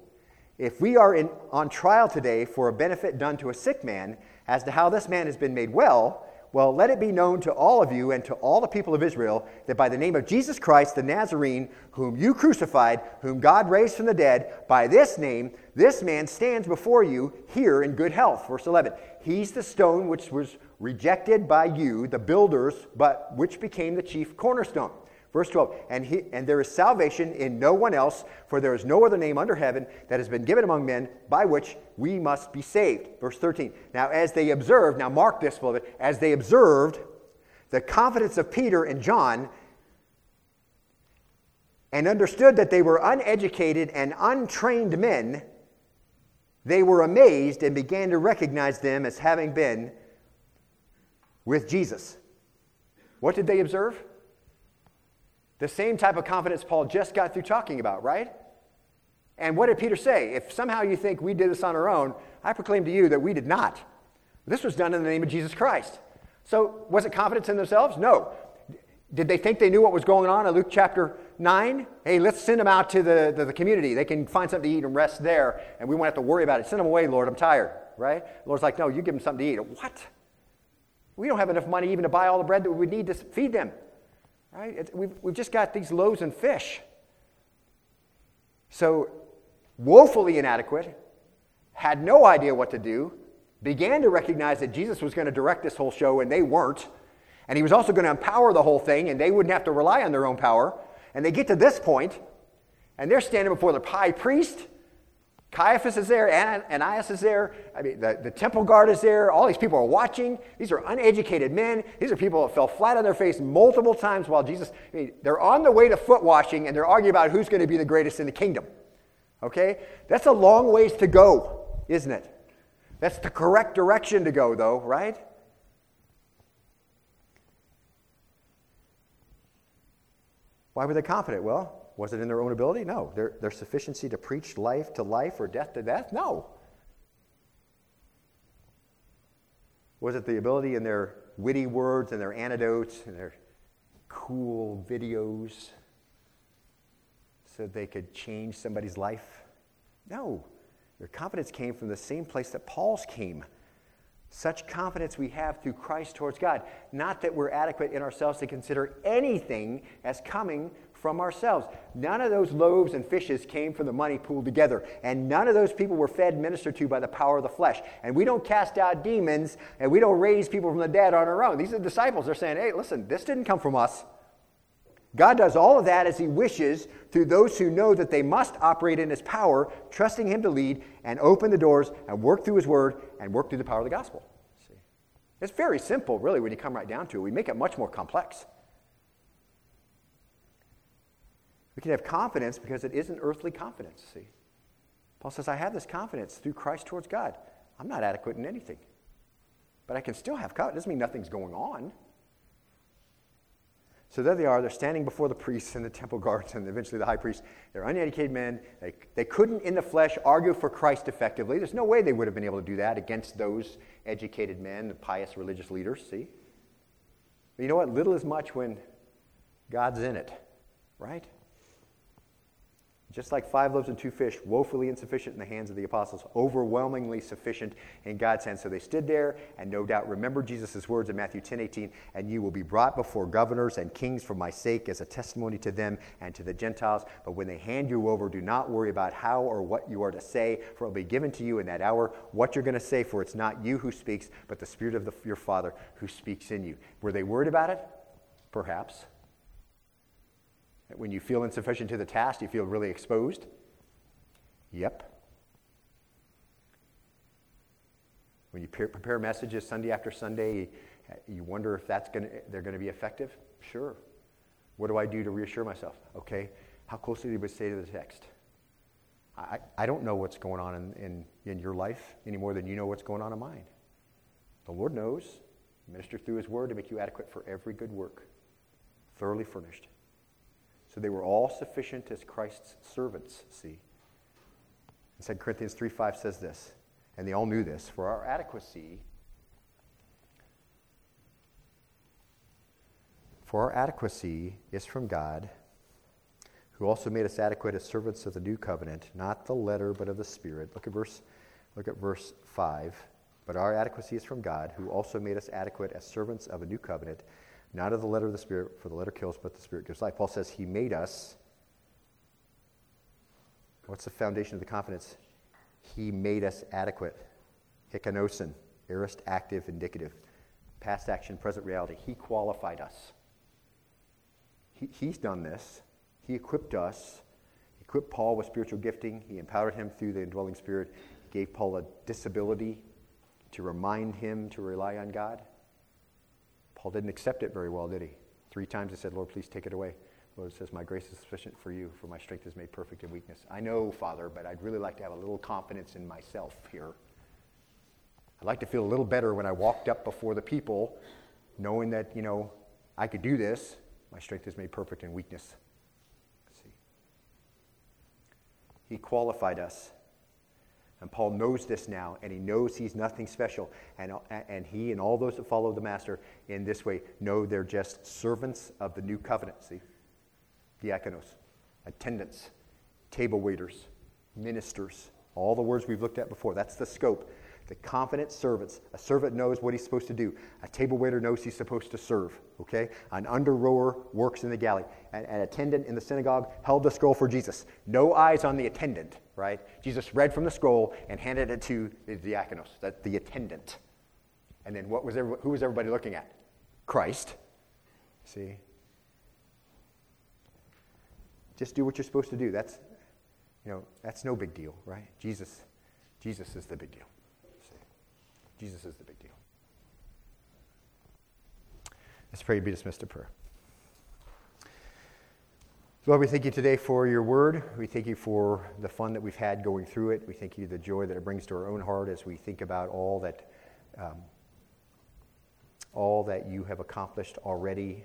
if we are in, on trial today for a benefit done to a sick man, as to how this man has been made well, well, let it be known to all of you and to all the people of Israel that by the name of Jesus Christ the Nazarene, whom you crucified, whom God raised from the dead, by this name, this man stands before you here in good health. Verse 11. He's the stone which was rejected by you, the builders, but which became the chief cornerstone. Verse 12, and, he, and there is salvation in no one else, for there is no other name under heaven that has been given among men by which we must be saved. Verse 13, now as they observed, now mark this, a beloved, as they observed the confidence of Peter and John and understood that they were uneducated and untrained men, they were amazed and began to recognize them as having been with Jesus. What did they observe? The same type of confidence Paul just got through talking about, right? And what did Peter say? If somehow you think we did this on our own, I proclaim to you that we did not. This was done in the name of Jesus Christ. So, was it confidence in themselves? No. Did they think they knew what was going on in Luke chapter 9? Hey, let's send them out to the, the, the, community. They can find something to eat and rest there, and we won't have to worry about it. Send them away, Lord. I'm tired, right? The Lord's like, no, you give them something to eat. What? We don't have enough money even to buy all the bread that we would need to feed them, right? We've, we've just got these loaves and fish. So, woefully inadequate, had no idea what to do, began to recognize that Jesus was going to direct this whole show, and they weren't and he was also going to empower the whole thing, and they wouldn't have to rely on their own power. And they get to this point, and they're standing before the high priest. Caiaphas is there, Ananias is there, I mean, the, the temple guard is there, all these people are watching. These are uneducated men. These are people that fell flat on their face multiple times while Jesus, I mean, they're on the way to foot washing and they're arguing about who's going to be the greatest in the kingdom. Okay? That's a long ways to go, isn't it? That's the correct direction to go, though, right? Why were they confident? Well, was it in their own ability? No. Their, their sufficiency to preach life to life or death to death? No. Was it the ability in their witty words and their anecdotes and their cool videos so they could change somebody's life? No. Their confidence came from the same place that Paul's came such confidence we have through Christ towards God. Not that we're adequate in ourselves to consider anything as coming from ourselves. None of those loaves and fishes came from the money pooled together. And none of those people were fed ministered to by the power of the flesh. And we don't cast out demons and we don't raise people from the dead on our own. These are the disciples. They're saying, hey, listen, this didn't come from us. God does all of that as He wishes through those who know that they must operate in His power, trusting Him to lead and open the doors and work through His Word and work through the power of the gospel. See? It's very simple, really, when you come right down to it. We make it much more complex. We can have confidence because it isn't earthly confidence. See? Paul says, I have this confidence through Christ towards God. I'm not adequate in anything. But I can still have confidence. It doesn't mean nothing's going on. So there they are. They're standing before the priests and the temple guards and eventually the high priest. They're uneducated men. They, they couldn't, in the flesh, argue for Christ effectively. There's no way they would have been able to do that against those educated men, the pious religious leaders, see? But you know what? Little is much when God's in it, right? Just like five loaves and two fish, woefully insufficient in the hands of the apostles, overwhelmingly sufficient in God's hands. So they stood there and no doubt remembered Jesus' words in Matthew 10 18, and you will be brought before governors and kings for my sake as a testimony to them and to the Gentiles. But when they hand you over, do not worry about how or what you are to say, for it will be given to you in that hour what you're going to say, for it's not you who speaks, but the Spirit of the, your Father who speaks in you. Were they worried about it? Perhaps. When you feel insufficient to the task, you feel really exposed? Yep. When you prepare messages Sunday after Sunday, you wonder if that's gonna, they're going to be effective? Sure. What do I do to reassure myself? Okay, how closely do we say to the text? I, I don't know what's going on in, in, in your life any more than you know what's going on in mine. The Lord knows. Minister through His Word to make you adequate for every good work, thoroughly furnished. So they were all sufficient as Christ's servants, see. And 2 Corinthians 3 5 says this, and they all knew this for our adequacy. For our adequacy is from God, who also made us adequate as servants of the new covenant, not the letter, but of the Spirit. Look at verse, look at verse 5. But our adequacy is from God, who also made us adequate as servants of a new covenant not of the letter of the Spirit, for the letter kills, but the Spirit gives life. Paul says he made us. What's the foundation of the confidence? He made us adequate. Hikanosin, aorist, active, indicative. Past action, present reality. He qualified us. He, he's done this. He equipped us. He equipped Paul with spiritual gifting. He empowered him through the indwelling spirit. He gave Paul a disability to remind him to rely on God. Paul didn't accept it very well, did he? Three times he said, Lord, please take it away. The Lord says, My grace is sufficient for you, for my strength is made perfect in weakness. I know, Father, but I'd really like to have a little confidence in myself here. I'd like to feel a little better when I walked up before the people, knowing that, you know, I could do this. My strength is made perfect in weakness. See. He qualified us. And Paul knows this now, and he knows he's nothing special. And, and he and all those that follow the Master in this way know they're just servants of the new covenant. See? Diakonos, attendants, table waiters, ministers, all the words we've looked at before. That's the scope. The confident servants. A servant knows what he's supposed to do. A table waiter knows he's supposed to serve. Okay? An under rower works in the galley. An, an attendant in the synagogue held the scroll for Jesus. No eyes on the attendant, right? Jesus read from the scroll and handed it to the diakonos, that the attendant. And then what was who was everybody looking at? Christ. See? Just do what you're supposed to do. That's, you know, that's no big deal, right? Jesus, Jesus is the big deal. See? Jesus is the big deal. Let's pray to be dismissed to prayer. Lord, we thank you today for your word. We thank you for the fun that we've had going through it. We thank you the joy that it brings to our own heart as we think about all that, um, all that you have accomplished already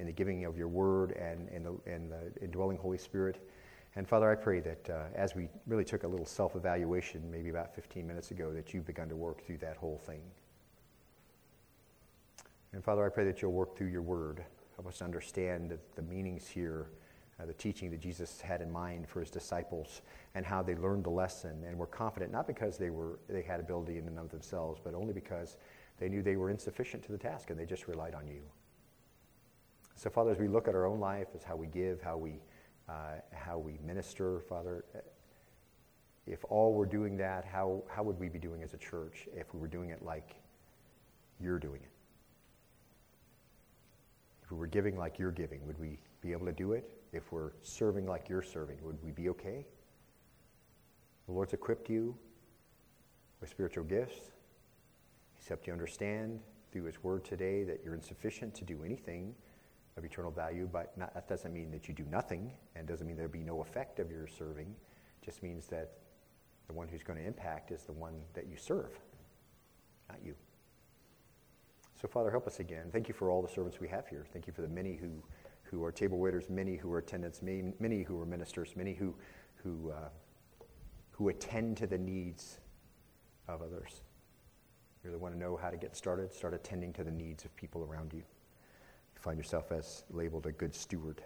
in the giving of your word and, and, the, and the indwelling Holy Spirit. And Father, I pray that uh, as we really took a little self evaluation maybe about 15 minutes ago, that you've begun to work through that whole thing. And Father, I pray that you'll work through your word. Help us understand the meanings here, uh, the teaching that Jesus had in mind for his disciples, and how they learned the lesson and were confident, not because they, were, they had ability in and of themselves, but only because they knew they were insufficient to the task and they just relied on you. So, Father, as we look at our own life, as how we give, how we uh, how we minister, Father. If all we're doing that, how, how would we be doing as a church if we were doing it like you're doing it? If we were giving like you're giving, would we be able to do it? If we're serving like you're serving, would we be okay? The Lord's equipped you with spiritual gifts. He's helped you understand through His Word today that you're insufficient to do anything of eternal value, but not, that doesn't mean that you do nothing and doesn't mean there'll be no effect of your serving. It just means that the one who's going to impact is the one that you serve, not you. So, Father, help us again. Thank you for all the servants we have here. Thank you for the many who, who are table waiters, many who are attendants, many, many who are ministers, many who, who, uh, who attend to the needs of others. You really want to know how to get started? Start attending to the needs of people around you find yourself as labeled a good steward.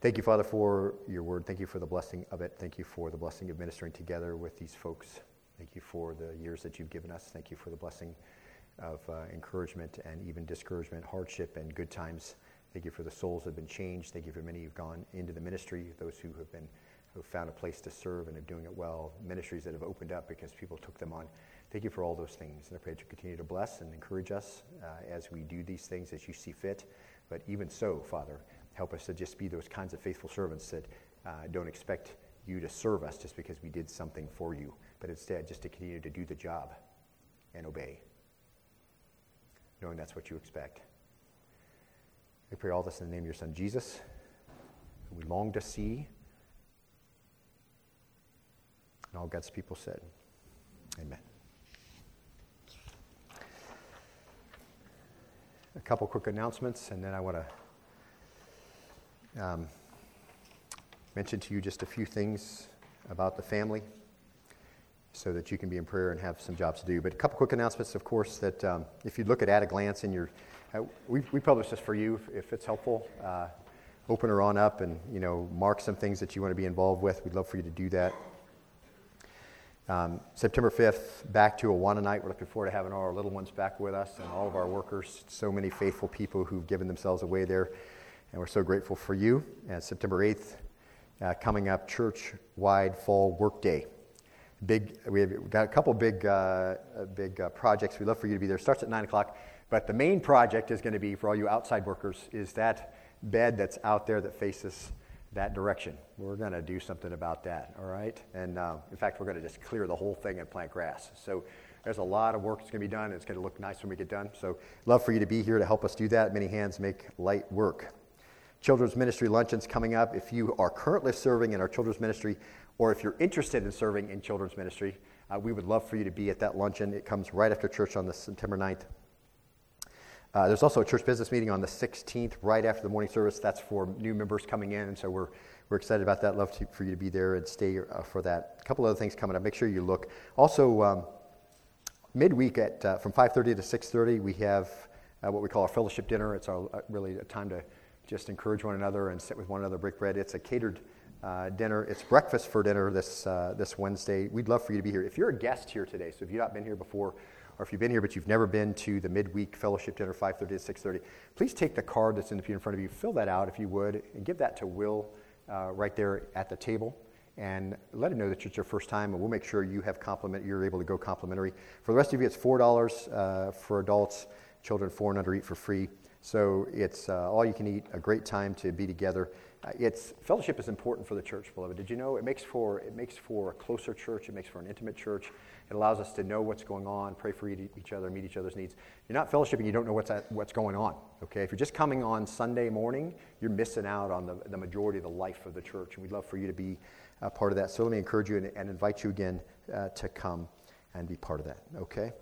Thank you, Father, for your word. Thank you for the blessing of it. Thank you for the blessing of ministering together with these folks. Thank you for the years that you've given us. Thank you for the blessing of uh, encouragement and even discouragement, hardship, and good times. Thank you for the souls that have been changed. Thank you for many who've gone into the ministry, those who have been who have found a place to serve and are doing it well, ministries that have opened up because people took them on. Thank you for all those things. And I pray that you continue to bless and encourage us uh, as we do these things as you see fit. But even so, Father, help us to just be those kinds of faithful servants that uh, don't expect you to serve us just because we did something for you, but instead just to continue to do the job and obey, knowing that's what you expect. We pray all this in the name of your Son, Jesus, who we long to see. And all God's people said, Amen. a couple quick announcements, and then I want to um, mention to you just a few things about the family so that you can be in prayer and have some jobs to do. But a couple quick announcements, of course, that um, if you look at At a Glance in your, we, we publish this for you if, it's helpful. Uh, open her on up and, you know, mark some things that you want to be involved with. We'd love for you to do that. Um, September 5th, back to Awana night. We're looking forward to having all our little ones back with us and all of our workers. So many faithful people who've given themselves away there. And we're so grateful for you. And September 8th, uh, coming up, church wide fall work day. Big, we have got a couple big, uh, uh, big uh, projects. We'd love for you to be there. Starts at 9 o'clock. But the main project is going to be for all you outside workers is that bed that's out there that faces that direction. We're going to do something about that, all right? And uh, in fact, we're going to just clear the whole thing and plant grass. So there's a lot of work that's going to be done. And It's going to look nice when we get done. So love for you to be here to help us do that. Many hands make light work. Children's Ministry Luncheon's coming up. If you are currently serving in our children's ministry, or if you're interested in serving in children's ministry, uh, we would love for you to be at that luncheon. It comes right after church on the September 9th. Uh, there's also a church business meeting on the 16th, right after the morning service. That's for new members coming in, and so we're, we're excited about that. Love to, for you to be there and stay uh, for that. A couple other things coming up. Make sure you look. Also, um, midweek at uh, from 5:30 to 6:30, we have uh, what we call our fellowship dinner. It's our, uh, really a time to just encourage one another and sit with one another, break bread. It's a catered uh, dinner. It's breakfast for dinner this, uh, this Wednesday. We'd love for you to be here. If you're a guest here today, so if you've not been here before, or if you've been here but you've never been to the midweek fellowship dinner, 5.30 to 6.30, please take the card that's in the pew in front of you, fill that out if you would, and give that to Will uh, right there at the table. And let him know that it's your first time, and we'll make sure you have compliment. You're able to go complimentary. For the rest of you, it's four dollars uh, for adults. Children four and under eat for free. So it's uh, all you can eat. A great time to be together. Uh, it's fellowship is important for the church, beloved. Did you know it makes for it makes for a closer church. It makes for an intimate church. It allows us to know what's going on, pray for each other, meet each other's needs. You're not fellowshipping, you don't know what's, at, what's going on. Okay, if you're just coming on Sunday morning, you're missing out on the, the majority of the life of the church, and we'd love for you to be a part of that. So let me encourage you and, and invite you again uh, to come and be part of that. Okay.